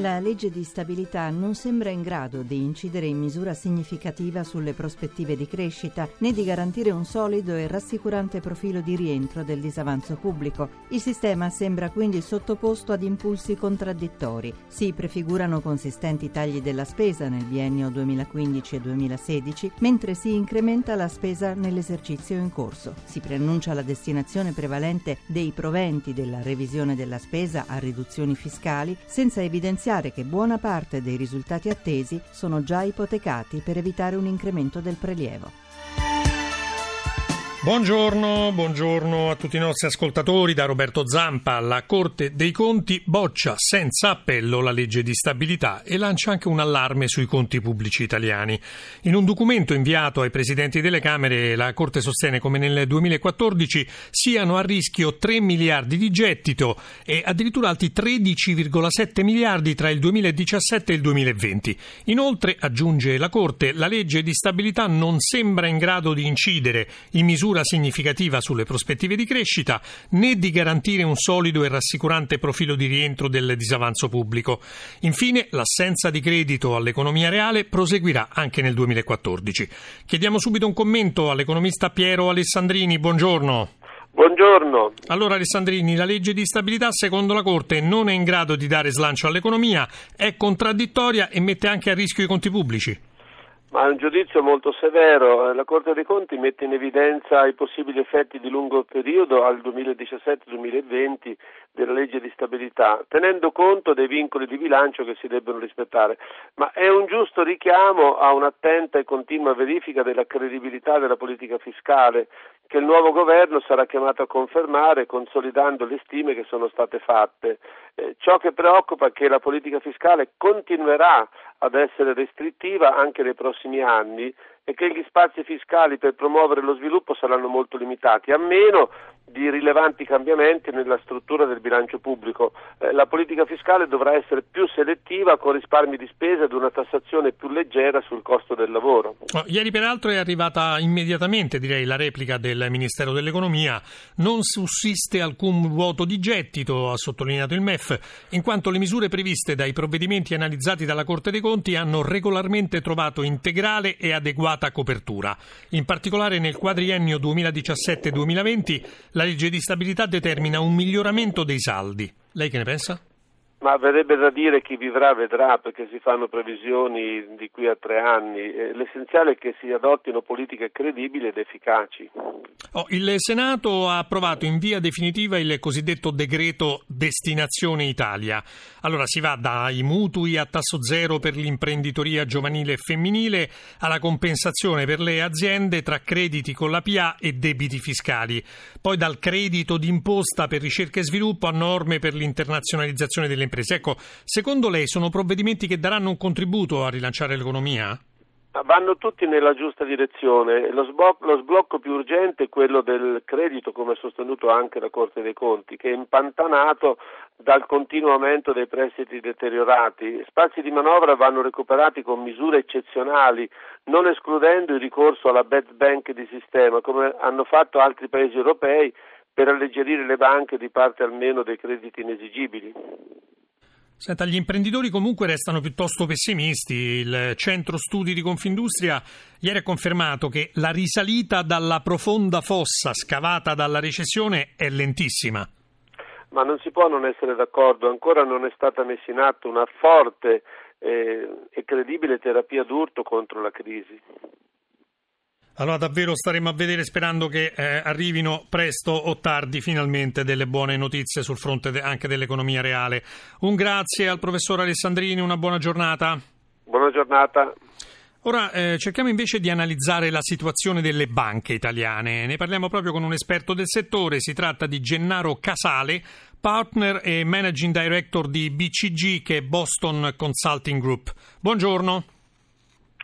La legge di stabilità non sembra in grado di incidere in misura significativa sulle prospettive di crescita né di garantire un solido e rassicurante profilo di rientro del disavanzo pubblico. Il sistema sembra quindi sottoposto ad impulsi contraddittori. Si prefigurano consistenti tagli della spesa nel biennio 2015 e 2016, mentre si incrementa la spesa nell'esercizio in corso. Si preannuncia la destinazione prevalente dei proventi della revisione della spesa a riduzioni fiscali, senza evidenziare evidenziare che buona parte dei risultati attesi sono già ipotecati per evitare un incremento del prelievo. Buongiorno, buongiorno a tutti i nostri ascoltatori da Roberto Zampa. La Corte dei Conti boccia senza appello la legge di stabilità e lancia anche un allarme sui conti pubblici italiani. In un documento inviato ai presidenti delle Camere, la Corte sostiene come nel 2014 siano a rischio 3 miliardi di gettito e addirittura altri 13,7 miliardi tra il 2017 e il 2020. Inoltre, aggiunge la Corte, la legge di stabilità non sembra in grado di incidere in misura misura significativa sulle prospettive di crescita né di garantire un solido e rassicurante profilo di rientro del disavanzo pubblico. Infine, l'assenza di credito all'economia reale proseguirà anche nel 2014. Chiediamo subito un commento all'economista Piero Alessandrini. Buongiorno. Buongiorno. Allora Alessandrini, la legge di stabilità secondo la Corte non è in grado di dare slancio all'economia, è contraddittoria e mette anche a rischio i conti pubblici. Ma è un giudizio molto severo. La Corte dei Conti mette in evidenza i possibili effetti di lungo periodo al 2017-2020 della legge di stabilità, tenendo conto dei vincoli di bilancio che si debbono rispettare. Ma è un giusto richiamo a un'attenta e continua verifica della credibilità della politica fiscale che il nuovo governo sarà chiamato a confermare consolidando le stime che sono state fatte. Eh, ciò che preoccupa è che la politica fiscale continuerà ad essere restrittiva anche nei prossimi anni e che gli spazi fiscali per promuovere lo sviluppo saranno molto limitati, a meno di rilevanti cambiamenti nella struttura del bilancio pubblico. Eh, la politica fiscale dovrà essere più selettiva con risparmi di spesa ed una tassazione più leggera sul costo del lavoro. Oh, ieri peraltro è arrivata immediatamente direi la replica del Ministero dell'Economia. Non sussiste alcun vuoto di gettito, ha sottolineato il MEF, in quanto le misure previste dai provvedimenti analizzati dalla Corte dei Conti hanno regolarmente trovato integrale e adeguata copertura. In particolare nel quadriennio 2017-2020 la legge di stabilità determina un miglioramento dei saldi. Lei che ne pensa? Ma verrebbe da dire chi vivrà vedrà perché si fanno previsioni di qui a tre anni. L'essenziale è che si adottino politiche credibili ed efficaci. Oh, il Senato ha approvato in via definitiva il cosiddetto decreto Destinazione Italia. Allora si va dai mutui a tasso zero per l'imprenditoria giovanile e femminile alla compensazione per le aziende tra crediti con la PA e debiti fiscali. Poi dal credito d'imposta per ricerca e sviluppo a norme per l'internazionalizzazione delle imprese. Ecco, secondo lei sono provvedimenti che daranno un contributo a rilanciare l'economia? Vanno tutti nella giusta direzione. Lo, sblocco, lo sblocco più urgente è quello del credito, come ha sostenuto anche la Corte dei Conti, che è impantanato dal continuo aumento dei prestiti deteriorati. Spazi di manovra vanno recuperati con misure eccezionali, non escludendo il ricorso alla bad bank di sistema, come hanno fatto altri paesi europei, per alleggerire le banche di parte almeno dei crediti inesigibili. Senta, gli imprenditori comunque restano piuttosto pessimisti. Il centro studi di Confindustria ieri ha confermato che la risalita dalla profonda fossa scavata dalla recessione è lentissima. Ma non si può non essere d'accordo, ancora non è stata messa in atto una forte eh, e credibile terapia d'urto contro la crisi. Allora davvero staremo a vedere sperando che eh, arrivino presto o tardi finalmente delle buone notizie sul fronte de- anche dell'economia reale. Un grazie al professor Alessandrini, una buona giornata. Buona giornata. Ora eh, cerchiamo invece di analizzare la situazione delle banche italiane. Ne parliamo proprio con un esperto del settore, si tratta di Gennaro Casale, partner e managing director di BCG che è Boston Consulting Group. Buongiorno.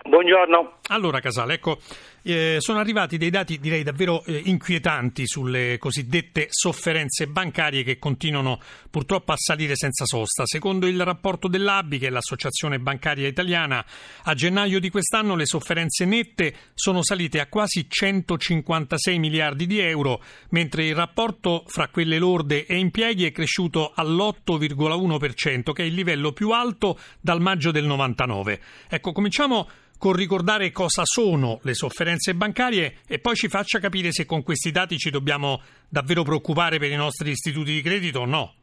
Buongiorno. Allora Casale, ecco, eh, sono arrivati dei dati direi davvero eh, inquietanti sulle cosiddette sofferenze bancarie che continuano purtroppo a salire senza sosta. Secondo il rapporto dell'ABI, che è l'Associazione Bancaria Italiana, a gennaio di quest'anno le sofferenze nette sono salite a quasi 156 miliardi di euro, mentre il rapporto fra quelle lorde e impieghi è cresciuto all'8,1%, che è il livello più alto dal maggio del 99. Ecco, cominciamo con ricordare cosa sono le sofferenze bancarie e poi ci faccia capire se con questi dati ci dobbiamo davvero preoccupare per i nostri istituti di credito o no.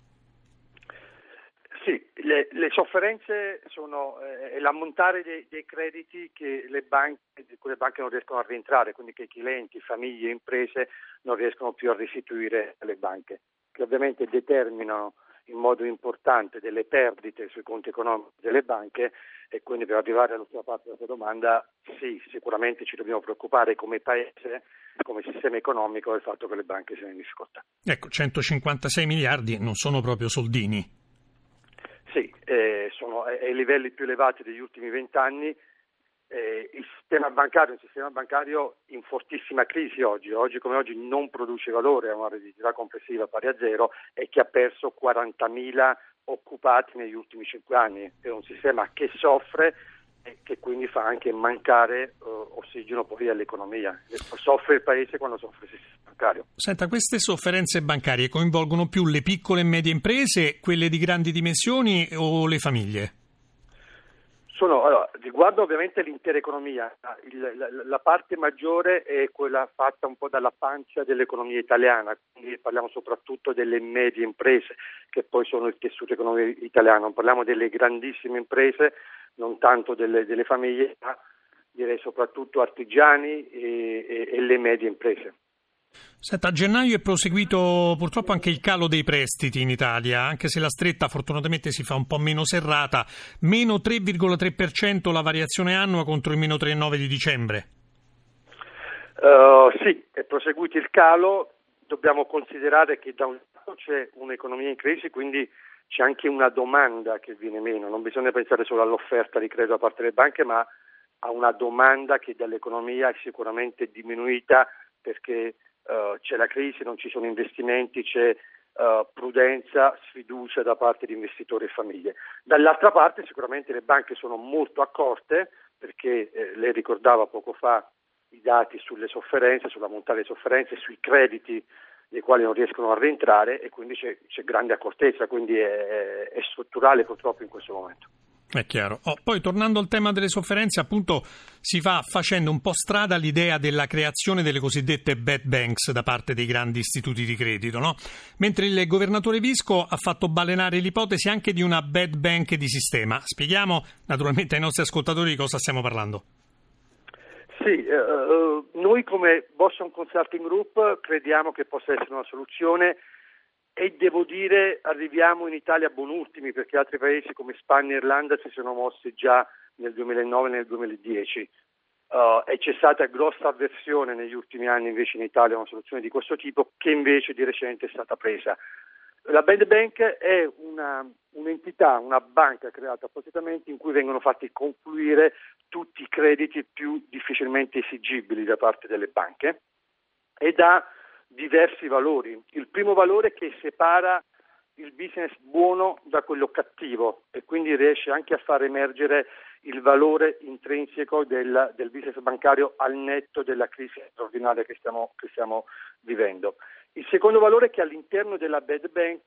Sì, le, le sofferenze sono eh, l'ammontare dei, dei, crediti che le banche, di cui le banche non riescono a rientrare, quindi che i clienti, famiglie, imprese non riescono più a restituire alle banche, che ovviamente determinano in modo importante delle perdite sui conti economici delle banche e quindi per arrivare all'ultima parte della tua domanda, sì, sicuramente ci dobbiamo preoccupare come Paese, come sistema economico del fatto che le banche siano in difficoltà. Ecco, 156 miliardi non sono proprio soldini. Sì, eh, sono ai livelli più elevati degli ultimi vent'anni eh, il sistema bancario è un sistema bancario in fortissima crisi oggi, oggi come oggi non produce valore, ha una redditività complessiva pari a zero e che ha perso 40.000 occupati negli ultimi cinque anni, è un sistema che soffre e che quindi fa anche mancare uh, ossigeno poi all'economia. Soffre il paese quando soffre il sistema bancario. Senta, queste sofferenze bancarie coinvolgono più le piccole e medie imprese, quelle di grandi dimensioni o le famiglie? Sono, allora, riguardo ovviamente l'intera economia, il, la, la, parte maggiore è quella fatta un po' dalla pancia dell'economia italiana, quindi parliamo soprattutto delle medie imprese che poi sono il tessuto economico italiano, non parliamo delle grandissime imprese, non tanto delle, delle famiglie, ma direi soprattutto artigiani e, e, e le medie imprese. Senta, a gennaio è proseguito purtroppo anche il calo dei prestiti in Italia, anche se la stretta fortunatamente si fa un po' meno serrata, meno 3,3% la variazione annua contro il meno 3,9% di dicembre. Uh, sì, è proseguito il calo, dobbiamo considerare che da un lato c'è un'economia in crisi, quindi c'è anche una domanda che viene meno, non bisogna pensare solo all'offerta di credito da parte delle banche, ma a una domanda che dall'economia è sicuramente diminuita perché uh, c'è la crisi, non ci sono investimenti, c'è uh, prudenza, sfiducia da parte di investitori e famiglie. Dall'altra parte sicuramente le banche sono molto accorte perché eh, lei ricordava poco fa i dati sulle sofferenze, sulla montata delle sofferenze, sui crediti nei quali non riescono a rientrare e quindi c'è, c'è grande accortezza, quindi è, è strutturale purtroppo in questo momento. È chiaro. Oh, poi tornando al tema delle sofferenze, appunto si va facendo un po' strada l'idea della creazione delle cosiddette bad banks da parte dei grandi istituti di credito, no? Mentre il governatore Visco ha fatto balenare l'ipotesi anche di una bad bank di sistema. Spieghiamo naturalmente ai nostri ascoltatori di cosa stiamo parlando. Sì, uh, noi come Boston Consulting Group crediamo che possa essere una soluzione e devo dire arriviamo in Italia buon ultimi perché altri paesi come Spagna e Irlanda si sono mossi già nel 2009 e nel 2010 uh, e c'è stata grossa avversione negli ultimi anni invece in Italia a una soluzione di questo tipo che invece di recente è stata presa. La Band Bank è una, un'entità, una banca creata appositamente in cui vengono fatti confluire tutti i crediti più difficilmente esigibili da parte delle banche ed ha diversi valori. Il primo valore che separa il business buono da quello cattivo e quindi riesce anche a far emergere il valore intrinseco del, del business bancario al netto della crisi straordinaria che stiamo, che stiamo vivendo. Il secondo valore è che all'interno della bad bank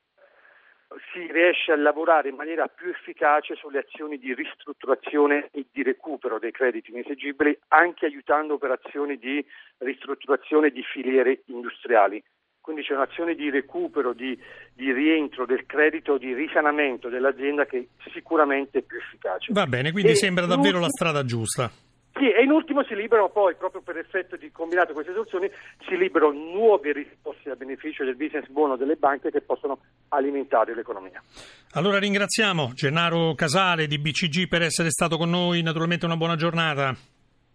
si riesce a lavorare in maniera più efficace sulle azioni di ristrutturazione e di recupero dei crediti inesigibili, anche aiutando operazioni di ristrutturazione di filiere industriali. Quindi c'è un'azione di recupero, di, di rientro del credito, di risanamento dell'azienda che sicuramente è più efficace. Va bene, quindi e sembra davvero la strada giusta. Sì, e in ultimo si liberano poi, proprio per effetto di combinato queste soluzioni, si liberano nuovi risorse a beneficio del business buono delle banche che possono alimentare l'economia. Allora ringraziamo Gennaro Casale di BCG per essere stato con noi, naturalmente una buona giornata.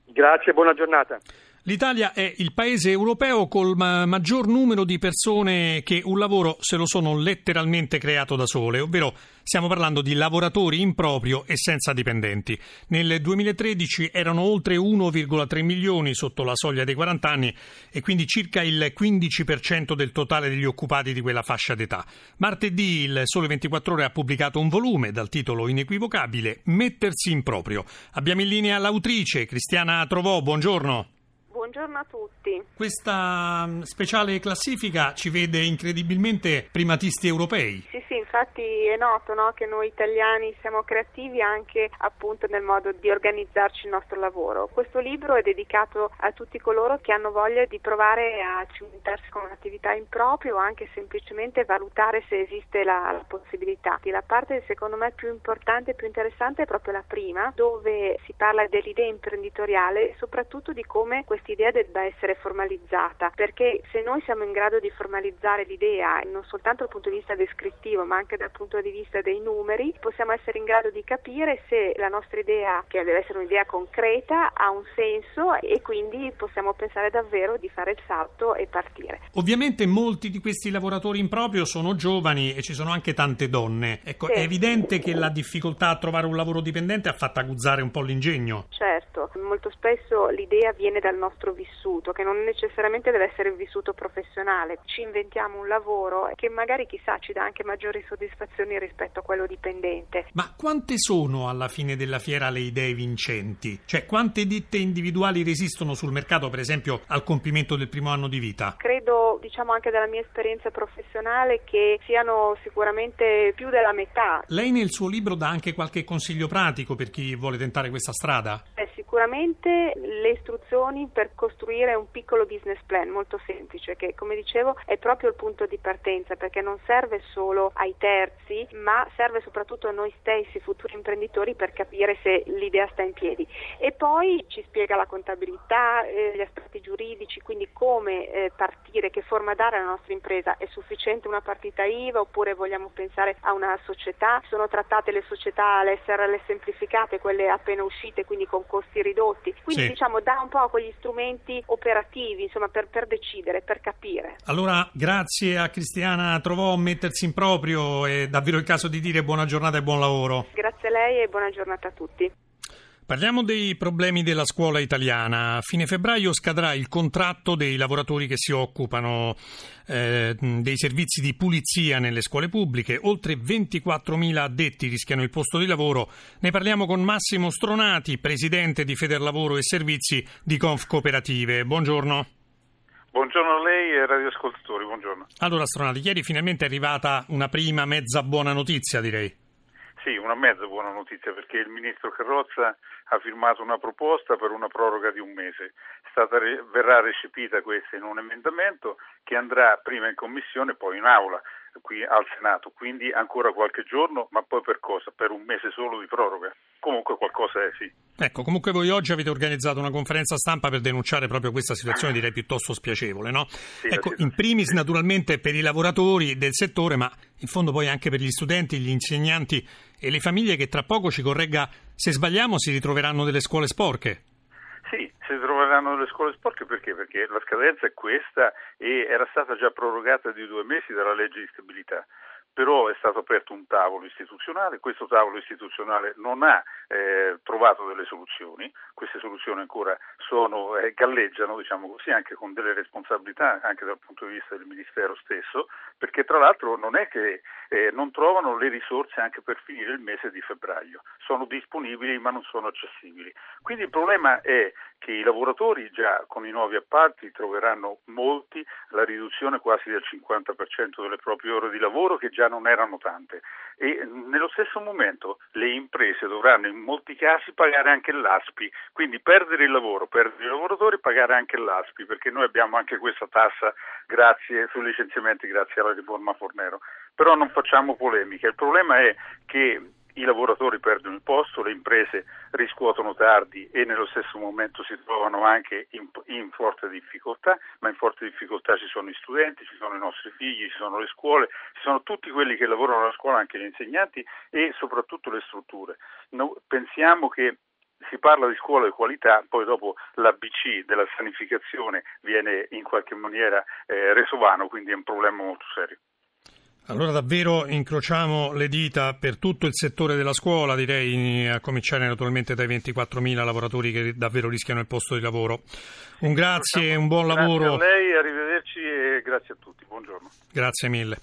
Grazie, buona giornata. L'Italia è il paese europeo col maggior numero di persone che un lavoro se lo sono letteralmente creato da sole, ovvero stiamo parlando di lavoratori in proprio e senza dipendenti. Nel 2013 erano oltre 1,3 milioni sotto la soglia dei 40 anni e quindi circa il 15% del totale degli occupati di quella fascia d'età. Martedì il Sole 24 Ore ha pubblicato un volume dal titolo inequivocabile Mettersi in proprio. Abbiamo in linea l'autrice Cristiana Trovò, buongiorno buongiorno a tutti. Questa mm, speciale classifica ci vede incredibilmente primatisti europei. Sì, sì, infatti è noto no, che noi italiani siamo creativi anche appunto nel modo di organizzarci il nostro lavoro. Questo libro è dedicato a tutti coloro che hanno voglia di provare a cimentarsi con un'attività in proprio o anche semplicemente valutare se esiste la, la possibilità. La parte secondo me più importante e più interessante è proprio la prima, dove si parla dell'idea imprenditoriale e soprattutto di come questi idea debba essere formalizzata, perché se noi siamo in grado di formalizzare l'idea non soltanto dal punto di vista descrittivo, ma anche dal punto di vista dei numeri, possiamo essere in grado di capire se la nostra idea, che deve essere un'idea concreta, ha un senso e quindi possiamo pensare davvero di fare il salto e partire. Ovviamente molti di questi lavoratori in proprio sono giovani e ci sono anche tante donne. Ecco, sì. è evidente che la difficoltà a trovare un lavoro dipendente ha fatto aguzzare un po' l'ingegno. Certo, molto spesso l'idea viene dal nostro nostro vissuto, che non necessariamente deve essere il vissuto professionale. Ci inventiamo un lavoro che magari chissà ci dà anche maggiori soddisfazioni rispetto a quello dipendente. Ma quante sono alla fine della fiera le idee vincenti? Cioè quante ditte individuali resistono sul mercato, per esempio, al compimento del primo anno di vita? Credo, diciamo anche dalla mia esperienza professionale, che siano sicuramente più della metà. Lei nel suo libro dà anche qualche consiglio pratico per chi vuole tentare questa strada? Eh, sicuramente le istruzioni per costruire un piccolo business plan molto semplice che come dicevo è proprio il punto di partenza perché non serve solo ai terzi ma serve soprattutto a noi stessi futuri imprenditori per capire se l'idea sta in piedi. E poi ci spiega la contabilità, eh, gli aspetti giuridici quindi come eh, partire, che forma dare alla nostra impresa. È sufficiente una partita IVA oppure vogliamo pensare a una società, sono trattate le società all'SRL semplificate, quelle appena uscite quindi con costi ridotti quindi sì. diciamo dà un po' quegli strumenti strumenti operativi insomma, per, per, decidere, per capire. Allora, grazie a Cristiana Trovò mettersi in proprio, è davvero il caso di dire buona giornata e buon lavoro. Grazie a lei e buona giornata a tutti. Parliamo dei problemi della scuola italiana. A fine febbraio scadrà il contratto dei lavoratori che si occupano eh, dei servizi di pulizia nelle scuole pubbliche. Oltre 24.000 addetti rischiano il posto di lavoro. Ne parliamo con Massimo Stronati, presidente di Federlavoro e Servizi di Conf Cooperative. Buongiorno. Buongiorno a lei e radioascoltatori, buongiorno. Allora Stronati, ieri finalmente è arrivata una prima mezza buona notizia, direi. Sì, una mezza buona notizia perché il ministro Carrozza ha firmato una proposta per una proroga di un mese. Stata, verrà recepita questa in un emendamento che andrà prima in commissione e poi in aula qui al Senato, quindi ancora qualche giorno, ma poi per cosa? Per un mese solo di proroga. Comunque qualcosa è sì. Ecco, comunque voi oggi avete organizzato una conferenza stampa per denunciare proprio questa situazione, direi piuttosto spiacevole, no? Sì, ecco, in primis naturalmente per i lavoratori del settore, ma in fondo poi anche per gli studenti, gli insegnanti e le famiglie che tra poco ci corregga se sbagliamo si ritroveranno delle scuole sporche si troveranno le scuole sporche perché? Perché la scadenza è questa e era stata già prorogata di due mesi dalla legge di stabilità però è stato aperto un tavolo istituzionale, questo tavolo istituzionale non ha eh, trovato delle soluzioni, queste soluzioni ancora sono, eh, galleggiano diciamo così, anche con delle responsabilità anche dal punto di vista del Ministero stesso, perché tra l'altro non è che eh, non trovano le risorse anche per finire il mese di febbraio, sono disponibili ma non sono accessibili. Quindi il problema è che i lavoratori già con i nuovi appalti troveranno molti la riduzione quasi del 50% delle proprie ore di lavoro che già già non erano tante. E nello stesso momento le imprese dovranno in molti casi pagare anche l'ASPI, quindi perdere il lavoro, perdere i lavoratori pagare anche l'ASPI, perché noi abbiamo anche questa tassa grazie, sui licenziamenti grazie alla riforma Fornero. Però non facciamo polemiche, il problema è che i lavoratori perdono il posto, le imprese riscuotono tardi e nello stesso momento si trovano anche in, in, forte difficoltà, ma in forte difficoltà ci sono gli studenti, ci sono i nostri figli, ci sono le scuole, ci sono tutti quelli che lavorano alla scuola, anche gli insegnanti e soprattutto le strutture. No, pensiamo che si parla di scuola di qualità, poi dopo l'ABC della sanificazione viene in qualche maniera eh, reso vano, quindi è un problema molto serio. Allora davvero incrociamo le dita per tutto il settore della scuola, direi a cominciare naturalmente dai 24.000 lavoratori che davvero rischiano il posto di lavoro. Un grazie e un buon lavoro. Grazie a lei, arrivederci e grazie a tutti. Buongiorno. Grazie mille.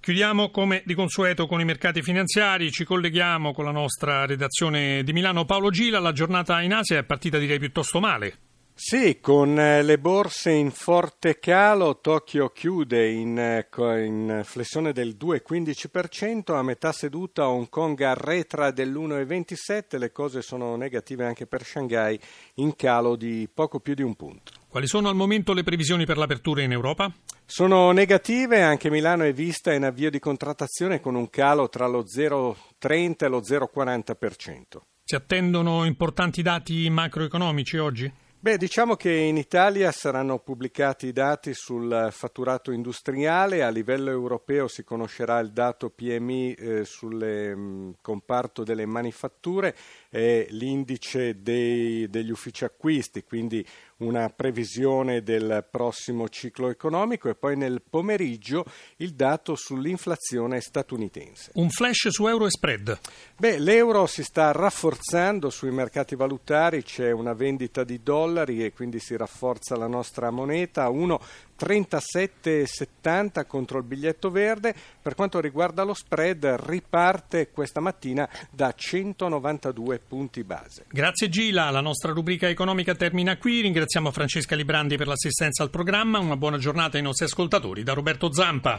Chiudiamo come di consueto con i mercati finanziari, ci colleghiamo con la nostra redazione di Milano. Paolo Gila, la giornata in Asia è partita direi piuttosto male. Sì, con eh, le borse in forte calo, Tokyo chiude in, eh, in, flessione del 2,15%, a metà seduta Hong Kong arretra dell'1,27%, le cose sono negative anche per Shanghai, in calo di poco più di un punto. Quali sono al momento le previsioni per l'apertura in Europa? Sono negative, anche Milano è vista in avvio di contrattazione con un calo tra lo 0,30 e lo 0,40%. Si attendono importanti dati macroeconomici oggi? Beh, diciamo che in Italia saranno pubblicati i dati sul fatturato industriale, a livello europeo si conoscerà il dato PMI eh, sul mm, comparto delle manifatture e l'indice dei, degli uffici acquisti, quindi una previsione del prossimo ciclo economico e poi nel pomeriggio il dato sull'inflazione statunitense. Un flash su euro e spread. Beh, l'euro si sta rafforzando sui mercati valutari, c'è una vendita di dollari e quindi si rafforza la nostra moneta. Uno 37,70 contro il biglietto verde. Per quanto riguarda lo spread, riparte questa mattina da 192 punti base. Grazie Gila, la nostra rubrica economica termina qui. Ringraziamo Francesca Librandi per l'assistenza al programma. Una buona giornata ai nostri ascoltatori da Roberto Zampa.